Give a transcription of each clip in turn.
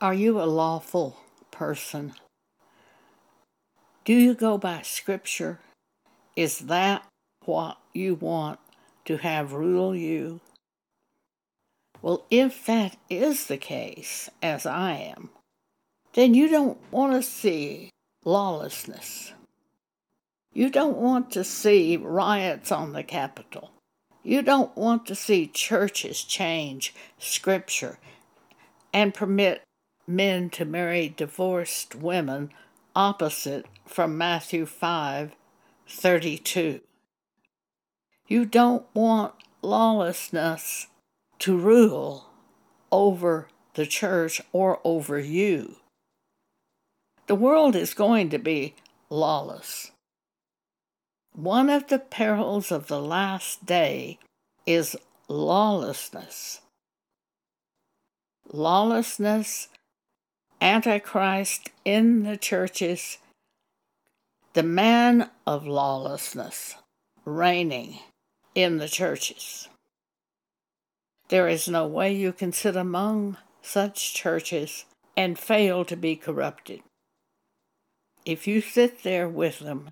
Are you a lawful person? Do you go by Scripture? Is that what you want to have rule you? Well, if that is the case, as I am, then you don't want to see lawlessness. You don't want to see riots on the Capitol. You don't want to see churches change scripture and permit men to marry divorced women opposite from Matthew 5 32. You don't want lawlessness to rule over the church or over you. The world is going to be lawless. One of the perils of the last day is lawlessness. Lawlessness, Antichrist in the churches, the man of lawlessness reigning in the churches. There is no way you can sit among such churches and fail to be corrupted. If you sit there with them,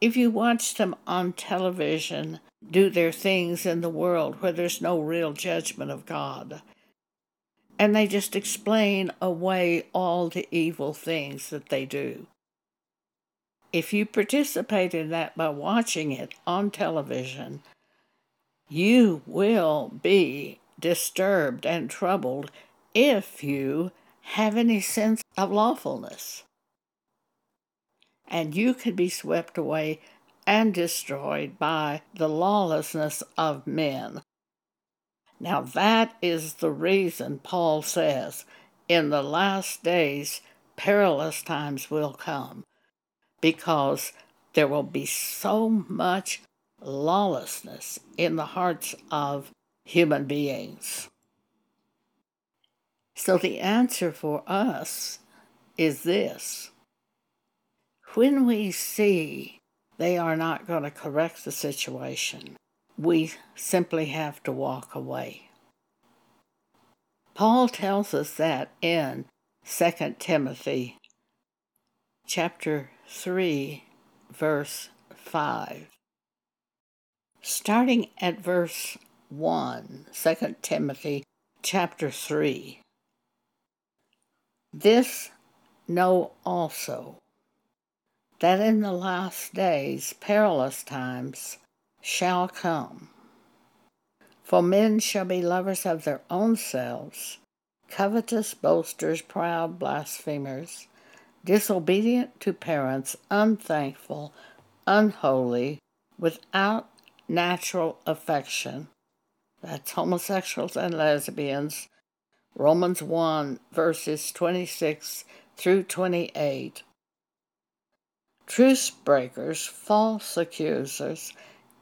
if you watch them on television do their things in the world where there's no real judgment of God, and they just explain away all the evil things that they do. If you participate in that by watching it on television, you will be disturbed and troubled if you have any sense of lawfulness and you could be swept away and destroyed by the lawlessness of men. Now, that is the reason Paul says, in the last days, perilous times will come, because there will be so much lawlessness in the hearts of human beings. So, the answer for us is this when we see they are not going to correct the situation, we simply have to walk away. Paul tells us that in 2 Timothy chapter 3 verse 5. Starting at verse 1, 2 Timothy chapter 3. This know also that in the last days perilous times shall come. For men shall be lovers of their own selves, covetous, boasters, proud, blasphemers, disobedient to parents, unthankful, unholy, without natural affection. That's homosexuals and lesbians. Romans 1, verses 26 through 28 truce breakers, false accusers,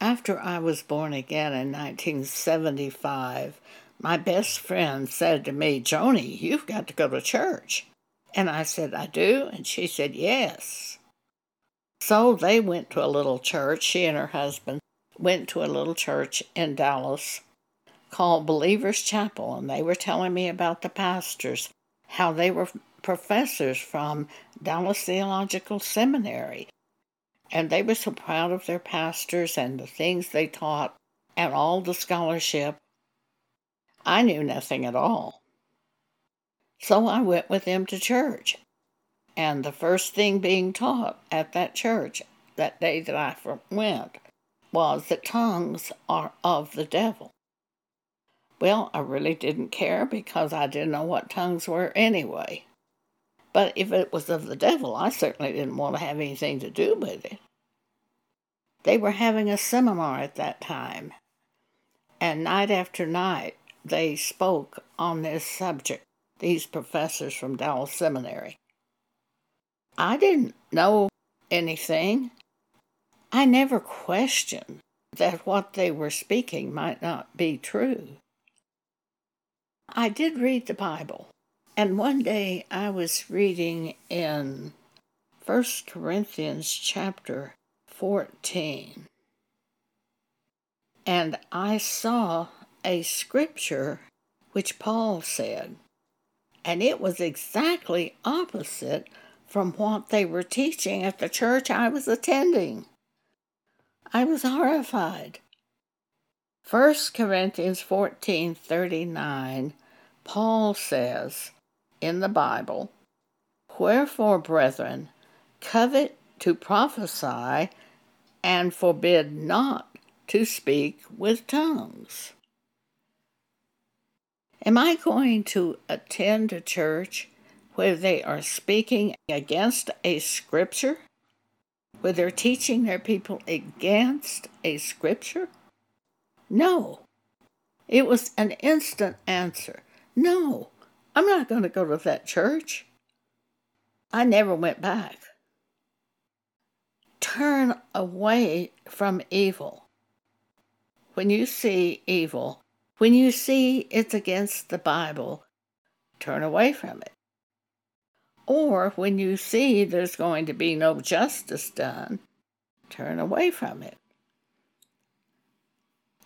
After I was born again in 1975, my best friend said to me, Joni, you've got to go to church. And I said, I do? And she said, Yes. So they went to a little church. She and her husband went to a little church in Dallas called Believers Chapel, and they were telling me about the pastors, how they were professors from Dallas Theological Seminary. And they were so proud of their pastors and the things they taught and all the scholarship. I knew nothing at all. So I went with them to church. And the first thing being taught at that church that day that I went was that tongues are of the devil. Well, I really didn't care because I didn't know what tongues were anyway. But if it was of the devil, I certainly didn't want to have anything to do with it. They were having a seminar at that time, and night after night they spoke on this subject these professors from Dallas Seminary. I didn't know anything. I never questioned that what they were speaking might not be true. I did read the Bible, and one day I was reading in 1 Corinthians chapter 14, and I saw a scripture which Paul said, and it was exactly opposite from what they were teaching at the church I was attending. I was horrified. 1 Corinthians 14:39 Paul says in the Bible, Wherefore, brethren, covet to prophesy and forbid not to speak with tongues. Am I going to attend a church where they are speaking against a scripture? Where they're teaching their people against a scripture? No. It was an instant answer. No, I'm not going to go to that church. I never went back. Turn away from evil. When you see evil, when you see it's against the Bible, turn away from it. Or when you see there's going to be no justice done, turn away from it.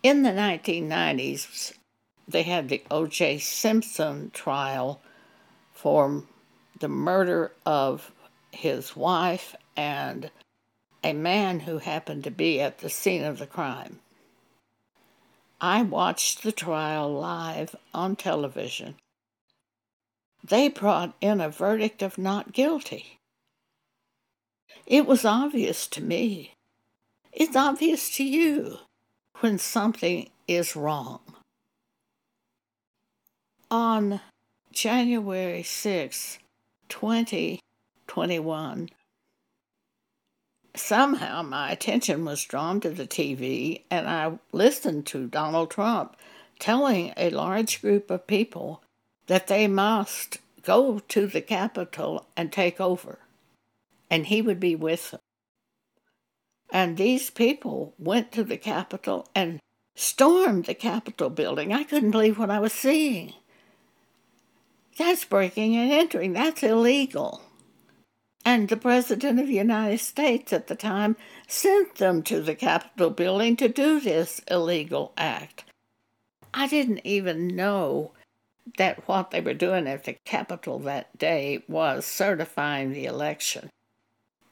In the 1990s, they had the O.J. Simpson trial for the murder of his wife and a man who happened to be at the scene of the crime. I watched the trial live on television. They brought in a verdict of not guilty. It was obvious to me. It's obvious to you when something is wrong. On January 6, 2021, somehow my attention was drawn to the TV and I listened to Donald Trump telling a large group of people that they must go to the Capitol and take over, and he would be with them. And these people went to the Capitol and stormed the Capitol building. I couldn't believe what I was seeing. That's breaking and entering. That's illegal. And the President of the United States at the time sent them to the Capitol building to do this illegal act. I didn't even know that what they were doing at the Capitol that day was certifying the election.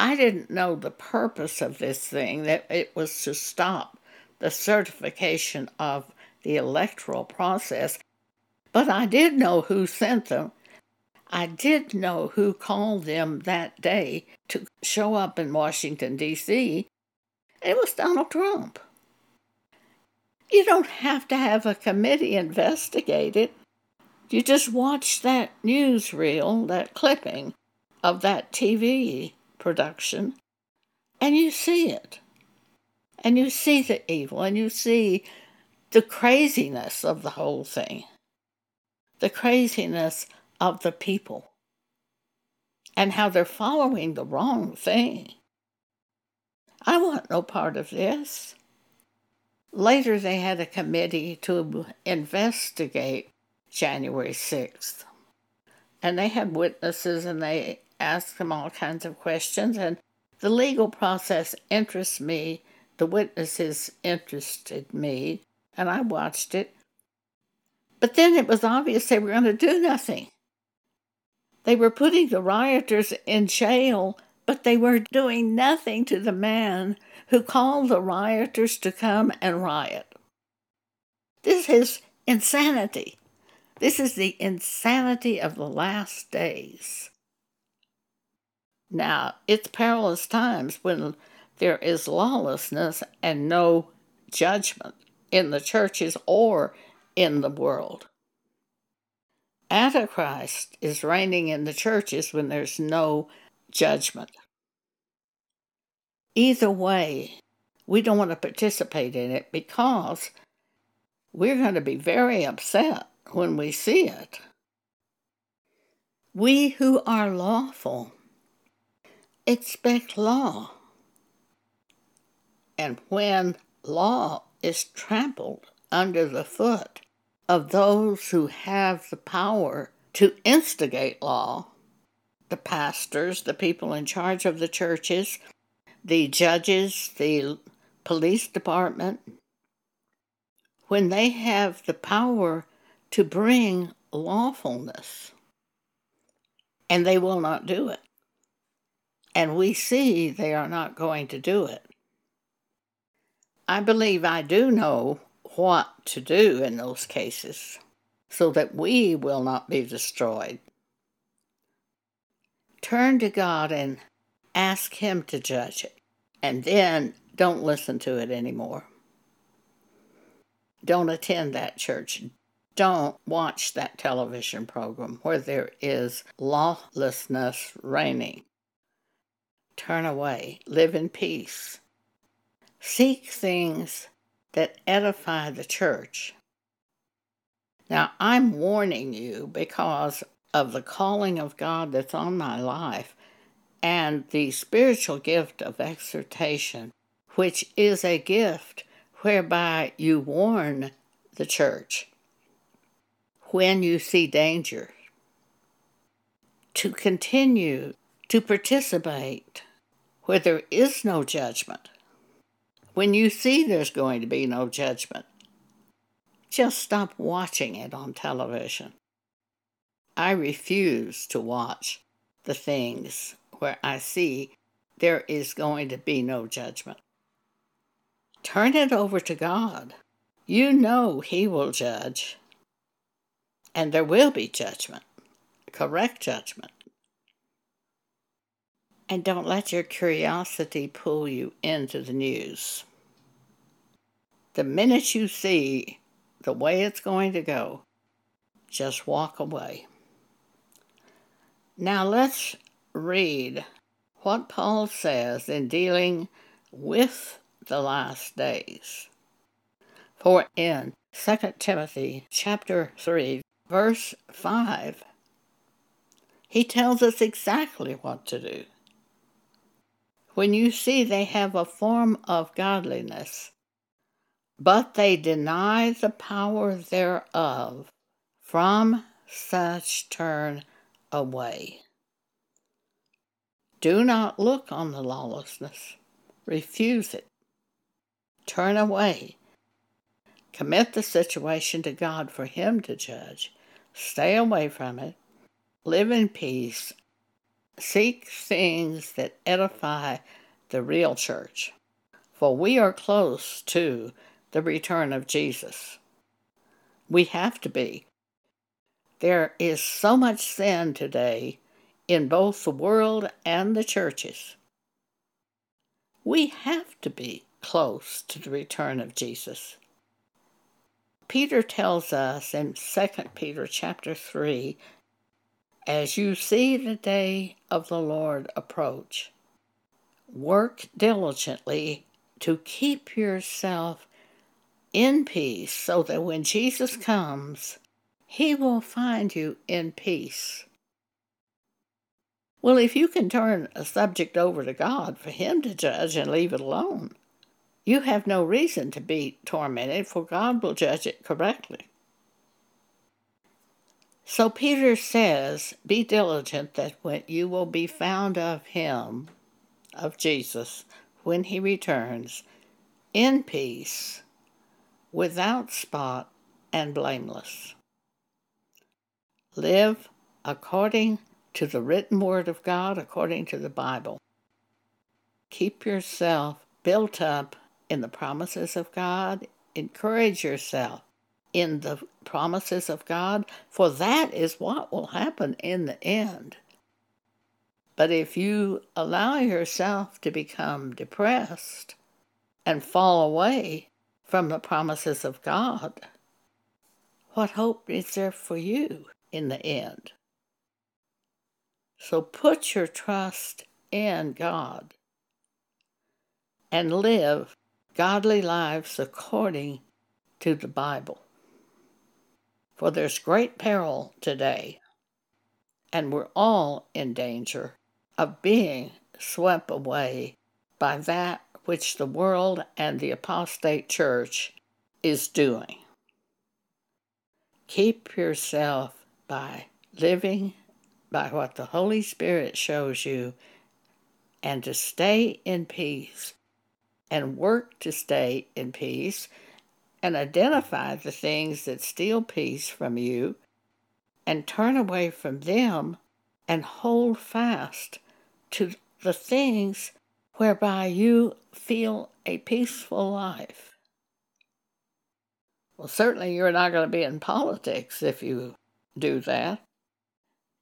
I didn't know the purpose of this thing, that it was to stop the certification of the electoral process but I did know who sent them. I did know who called them that day to show up in Washington, D.C. It was Donald Trump. You don't have to have a committee investigate it. You just watch that newsreel, that clipping of that TV production, and you see it. And you see the evil, and you see the craziness of the whole thing the craziness of the people and how they're following the wrong thing. I want no part of this. Later, they had a committee to investigate January 6th. And they had witnesses and they asked them all kinds of questions. And the legal process interests me, the witnesses interested me, and I watched it. But then it was obvious they were going to do nothing. They were putting the rioters in jail, but they were doing nothing to the man who called the rioters to come and riot. This is insanity. This is the insanity of the last days. Now, it's perilous times when there is lawlessness and no judgment in the churches or in the world. Antichrist is reigning in the churches when there's no judgment. Either way, we don't want to participate in it because we're going to be very upset when we see it. We who are lawful expect law. And when law is trampled under the foot of those who have the power to instigate law, the pastors, the people in charge of the churches, the judges, the police department, when they have the power to bring lawfulness, and they will not do it. And we see they are not going to do it. I believe I do know what to do in those cases so that we will not be destroyed. Turn to God and ask Him to judge it, and then don't listen to it anymore. Don't attend that church. Don't watch that television program where there is lawlessness reigning. Turn away. Live in peace. Seek things that edify the church. Now, I'm warning you because of the calling of God that's on my life and the spiritual gift of exhortation, which is a gift whereby you warn the church when you see danger, to continue to participate where there is no judgment. When you see there's going to be no judgment, just stop watching it on television. I refuse to watch the things where I see there is going to be no judgment. Turn it over to God. You know He will judge. And there will be judgment, correct judgment. And don't let your curiosity pull you into the news. The minute you see the way it's going to go, just walk away. Now let's read what Paul says in dealing with the last days. For in 2 Timothy chapter 3 verse 5 he tells us exactly what to do. When you see they have a form of godliness, but they deny the power thereof, from such turn away. Do not look on the lawlessness, refuse it. Turn away. Commit the situation to God for Him to judge. Stay away from it. Live in peace. Seek things that edify the real church. For we are close to the return of Jesus. We have to be. There is so much sin today in both the world and the churches. We have to be close to the return of Jesus. Peter tells us in 2 Peter chapter 3 as you see the day of the Lord approach, work diligently to keep yourself in peace so that when Jesus comes, he will find you in peace. Well, if you can turn a subject over to God for Him to judge and leave it alone, you have no reason to be tormented, for God will judge it correctly. So Peter says, Be diligent that when you will be found of Him, of Jesus, when He returns, in peace, without spot, and blameless. Live according to the written word of God, according to the Bible. Keep yourself built up in the promises of God. Encourage yourself in the promises of God, for that is what will happen in the end. But if you allow yourself to become depressed and fall away from the promises of God, what hope is there for you in the end? So put your trust in God and live godly lives according to the Bible. For there's great peril today. And we're all in danger of being swept away by that which the world and the apostate church is doing. Keep yourself by living by what the Holy Spirit shows you and to stay in peace and work to stay in peace and identify the things that steal peace from you and turn away from them and hold fast to the things whereby you feel a peaceful life. Well, certainly you're not going to be in politics if you do that.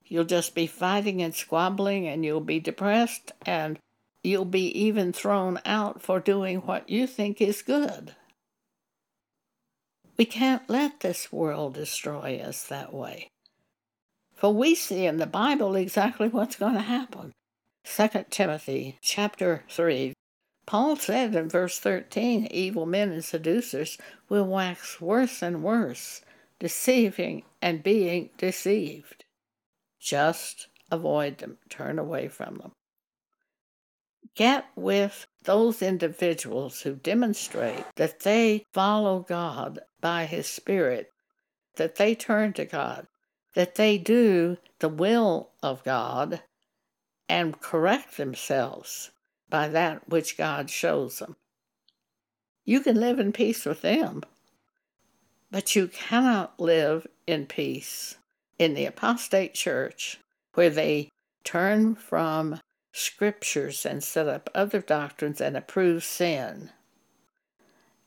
You'll just be fighting and squabbling, and you'll be depressed, and you'll be even thrown out for doing what you think is good. We can't let this world destroy us that way. For we see in the Bible exactly what's going to happen. 2 Timothy chapter 3, Paul said in verse 13, evil men and seducers will wax worse and worse, deceiving and being deceived. Just avoid them, turn away from them. Get with those individuals who demonstrate that they follow God by His Spirit, that they turn to God, that they do the will of God and correct themselves by that which God shows them. You can live in peace with them, but you cannot live in peace in the apostate church where they turn from scriptures and set up other doctrines and approve sin.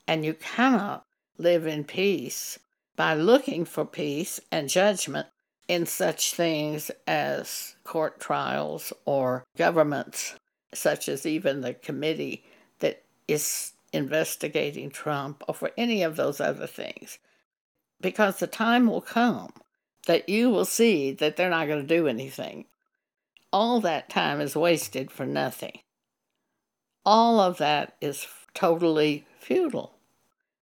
And you cannot live in peace by looking for peace and judgment in such things as court trials or governments, such as even the committee that is investigating Trump or for any of those other things. Because the time will come that you will see that they're not going to do anything. All that time is wasted for nothing. All of that is totally futile.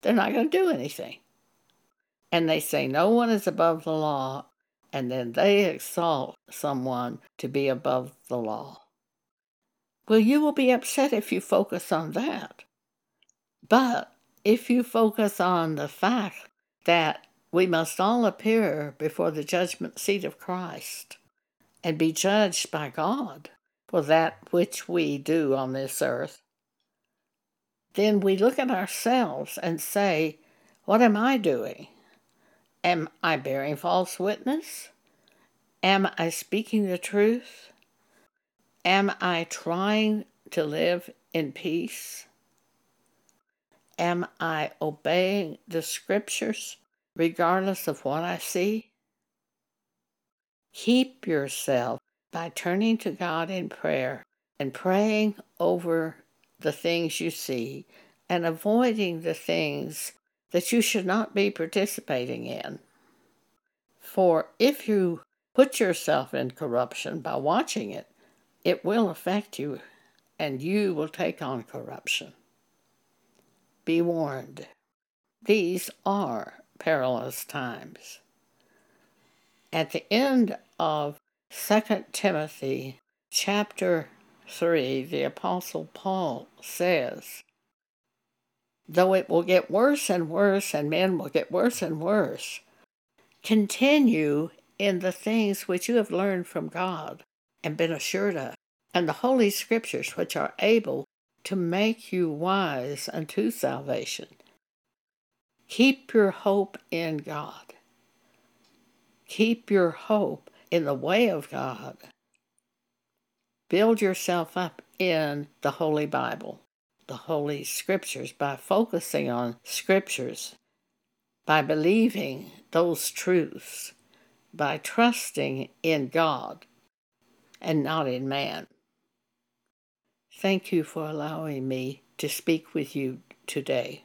They're not going to do anything. And they say no one is above the law and then they exalt someone to be above the law. Well, you will be upset if you focus on that. But if you focus on the fact that we must all appear before the judgment seat of Christ and be judged by God for that which we do on this earth, then we look at ourselves and say, What am I doing? Am I bearing false witness? Am I speaking the truth? Am I trying to live in peace? Am I obeying the scriptures regardless of what I see? Keep yourself by turning to God in prayer and praying over the things you see and avoiding the things that you should not be participating in. For if you put yourself in corruption by watching it, it will affect you and you will take on corruption. Be warned. These are perilous times. At the end of 2 Timothy chapter 3, the Apostle Paul says, though it will get worse and worse, and men will get worse and worse, continue in the things which you have learned from God and been assured of, and the Holy Scriptures which are able to make you wise unto salvation. Keep your hope in God. Keep your hope in the way of God. Build yourself up in the Holy Bible the Holy Scriptures by focusing on Scriptures, by believing those truths, by trusting in God and not in man. Thank you for allowing me to speak with you today.